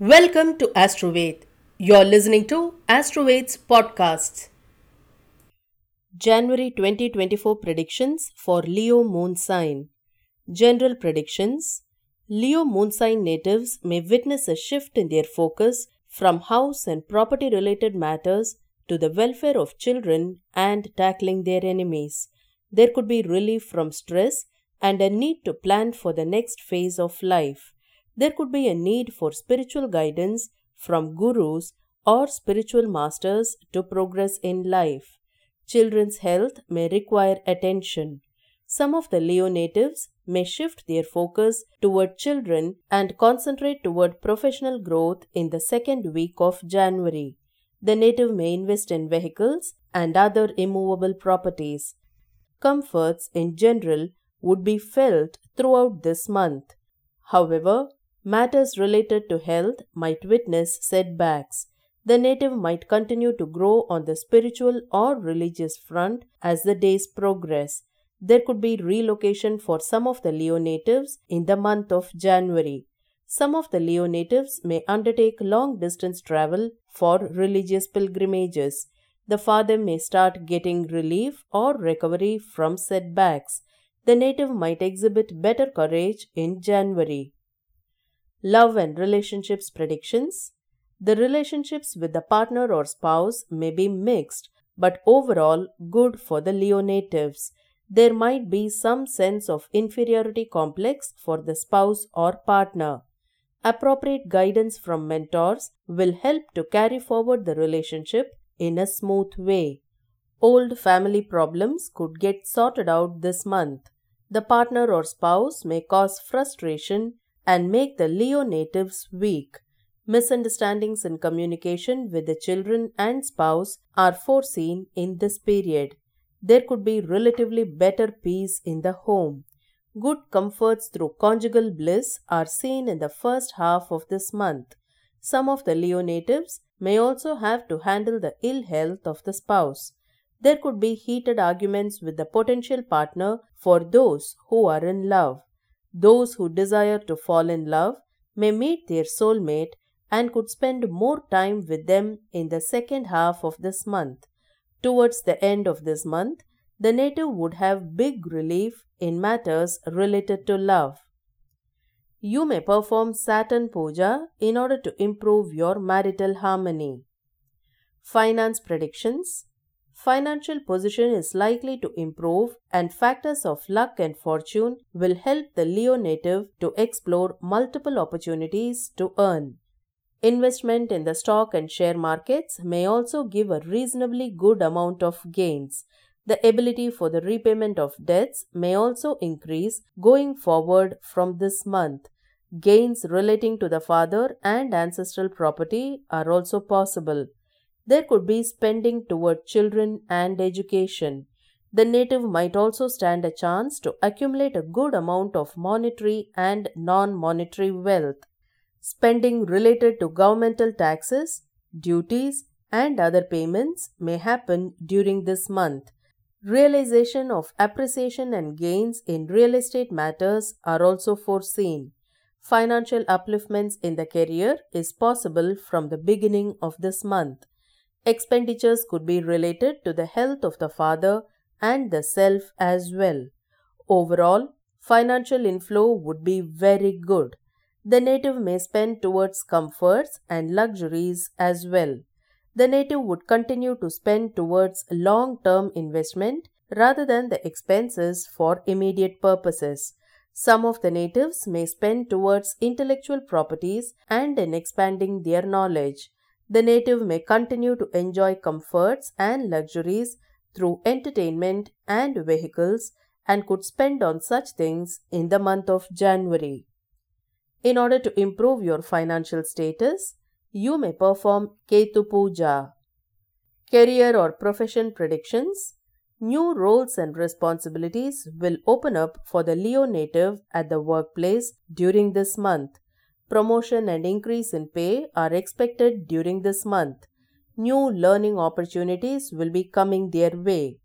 Welcome to AstroVed. You're listening to AstroVed's podcasts. January 2024 predictions for Leo moon sign. General predictions Leo moon sign natives may witness a shift in their focus from house and property related matters to the welfare of children and tackling their enemies. There could be relief from stress and a need to plan for the next phase of life. There could be a need for spiritual guidance from gurus or spiritual masters to progress in life. Children's health may require attention. Some of the Leo natives may shift their focus toward children and concentrate toward professional growth in the second week of January. The native may invest in vehicles and other immovable properties. Comforts in general would be felt throughout this month. However, matters related to health might witness setbacks. The native might continue to grow on the spiritual or religious front as the days progress. There could be relocation for some of the Leo natives in the month of January. Some of the Leo natives may undertake long distance travel for religious pilgrimages. The father may start getting relief or recovery from setbacks the native might exhibit better courage in January. Love and relationships predictions. The relationships with the partner or spouse may be mixed, but overall good for the Leo natives. There might be some sense of inferiority complex for the spouse or partner. Appropriate guidance from mentors will help to carry forward the relationship in a smooth way. Old family problems could get sorted out this month the partner or spouse may cause frustration and make the Leo natives weak. Misunderstandings in communication with the children and spouse are foreseen in this period. There could be relatively better peace in the home. Good comforts through conjugal bliss are seen in the first half of this month. Some of the Leo natives may also have to handle the ill health of the spouse there could be heated arguments with the potential partner for those who are in love. Those who desire to fall in love may meet their soulmate and could spend more time with them in the second half of this month. Towards the end of this month, the native would have big relief in matters related to love. You may perform Saturn Puja in order to improve your marital harmony. Finance predictions financial position is likely to improve and factors of luck and fortune will help the Leo native to explore multiple opportunities to earn. Investment in the stock and share markets may also give a reasonably good amount of gains. The ability for the repayment of debts may also increase going forward from this month. Gains relating to the father and ancestral property are also possible. There could be spending toward children and education. The native might also stand a chance to accumulate a good amount of monetary and non monetary wealth. Spending related to governmental taxes, duties, and other payments may happen during this month. Realization of appreciation and gains in real estate matters are also foreseen. Financial upliftments in the career is possible from the beginning of this month. Expenditures could be related to the health of the father and the self as well. Overall, financial inflow would be very good. The native may spend towards comforts and luxuries as well. The native would continue to spend towards long term investment rather than the expenses for immediate purposes. Some of the natives may spend towards intellectual properties and in expanding their knowledge the native may continue to enjoy comforts and luxuries through entertainment and vehicles and could spend on such things in the month of January. In order to improve your financial status, you may perform Ketu Puja. Career or profession predictions New roles and responsibilities will open up for the Leo native at the workplace during this month. Promotion and increase in pay are expected during this month. New learning opportunities will be coming their way.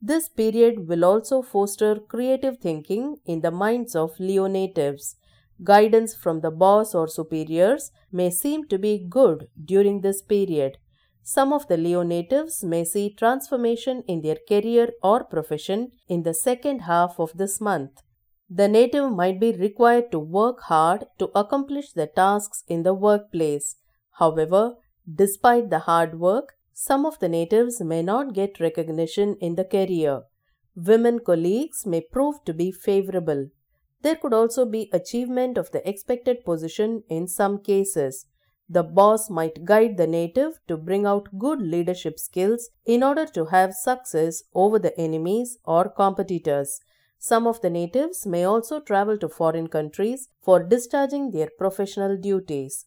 This period will also foster creative thinking in the minds of Leo natives. Guidance from the boss or superiors may seem to be good during this period. Some of the Leo natives may see transformation in their career or profession in the second half of this month. The native might be required to work hard to accomplish the tasks in the workplace. However, despite the hard work, some of the natives may not get recognition in the career. Women colleagues may prove to be favorable. There could also be achievement of the expected position in some cases. The boss might guide the native to bring out good leadership skills in order to have success over the enemies or competitors. Some of the natives may also travel to foreign countries for discharging their professional duties.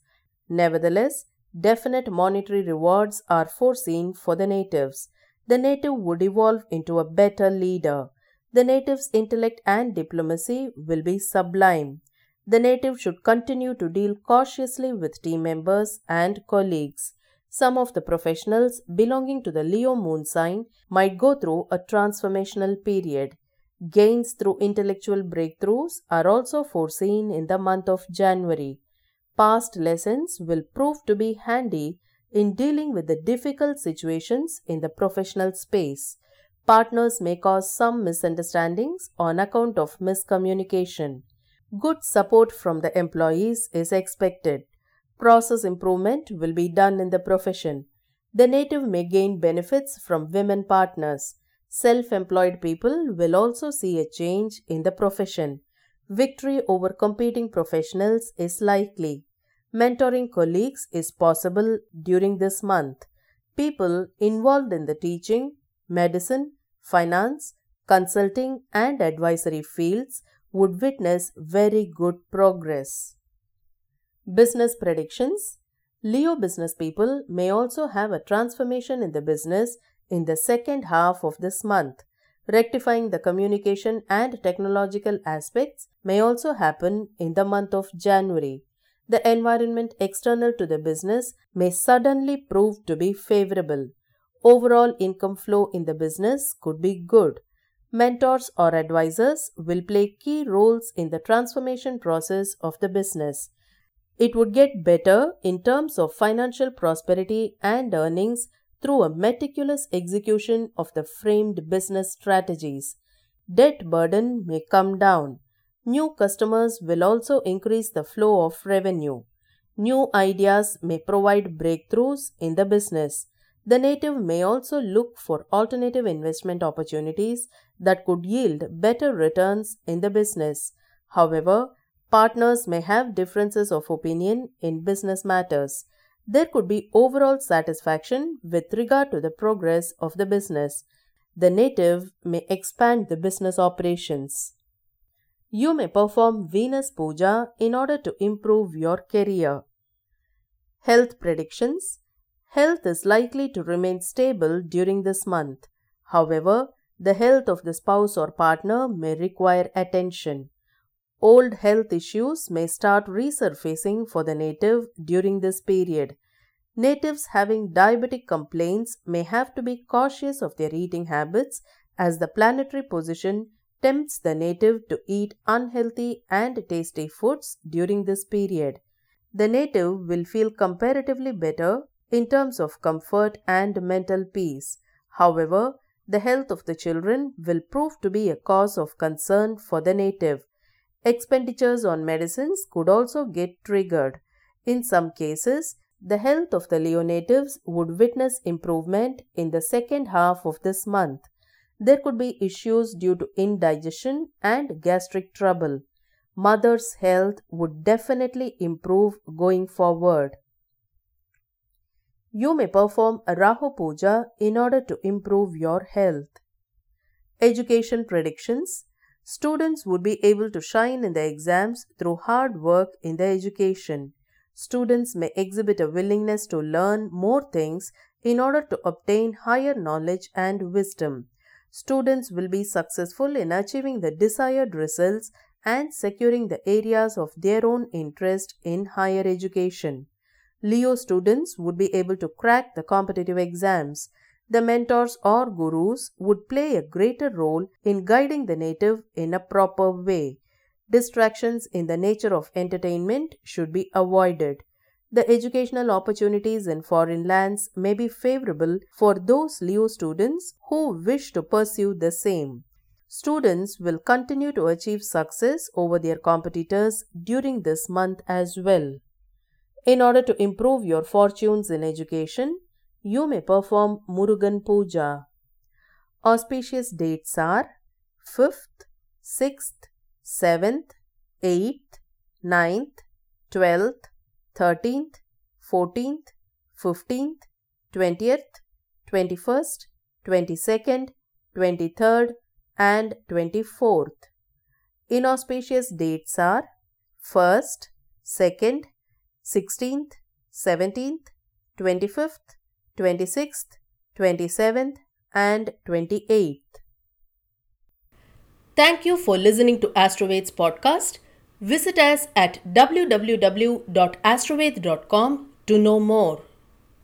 Nevertheless, definite monetary rewards are foreseen for the natives. The native would evolve into a better leader. The native's intellect and diplomacy will be sublime the native should continue to deal cautiously with team members and colleagues. Some of the professionals belonging to the Leo moon sign might go through a transformational period. Gains through intellectual breakthroughs are also foreseen in the month of January. Past lessons will prove to be handy in dealing with the difficult situations in the professional space. Partners may cause some misunderstandings on account of miscommunication. Good support from the employees is expected. Process improvement will be done in the profession. The native may gain benefits from women partners. Self employed people will also see a change in the profession. Victory over competing professionals is likely. Mentoring colleagues is possible during this month. People involved in the teaching, medicine, finance, consulting, and advisory fields would witness very good progress. Business predictions Leo business people may also have a transformation in the business in the second half of this month. Rectifying the communication and technological aspects may also happen in the month of January. The environment external to the business may suddenly prove to be favorable. Overall income flow in the business could be good mentors or advisors will play key roles in the transformation process of the business. It would get better in terms of financial prosperity and earnings through a meticulous execution of the framed business strategies. Debt burden may come down. New customers will also increase the flow of revenue. New ideas may provide breakthroughs in the business. The native may also look for alternative investment opportunities that could yield better returns in the business. However, partners may have differences of opinion in business matters. There could be overall satisfaction with regard to the progress of the business. The native may expand the business operations. You may perform Venus Puja in order to improve your career. Health predictions Health is likely to remain stable during this month. However, the health of the spouse or partner may require attention. Old health issues may start resurfacing for the native during this period. Natives having diabetic complaints may have to be cautious of their eating habits as the planetary position tempts the native to eat unhealthy and tasty foods during this period. The native will feel comparatively better in terms of comfort and mental peace. However, the health of the children will prove to be a cause of concern for the native. Expenditures on medicines could also get triggered. In some cases, the health of the Leo natives would witness improvement in the second half of this month. There could be issues due to indigestion and gastric trouble. Mother's health would definitely improve going forward. You may perform a Rahu Puja in order to improve your health. Education predictions Students would be able to shine in the exams through hard work in their education. Students may exhibit a willingness to learn more things in order to obtain higher knowledge and wisdom. Students will be successful in achieving the desired results and securing the areas of their own interest in higher education. Leo students would be able to crack the competitive exams. The mentors or gurus would play a greater role in guiding the native in a proper way. Distractions in the nature of entertainment should be avoided. The educational opportunities in foreign lands may be favorable for those Leo students who wish to pursue the same. Students will continue to achieve success over their competitors during this month as well. In order to improve your fortunes in education, you may perform Murugan Puja. Auspicious dates are 5th, 6th, 7th, 8th, 9th, 12th, 13th, 14th, 15th, 20th, 21st, 22nd, 23rd, and 24th. Inauspicious dates are 1st, 2nd, 16th, 17th, 25th, 26th, 27th, and 28th. Thank you for listening to AstroVed's podcast. Visit us at www.astroved.com to know more.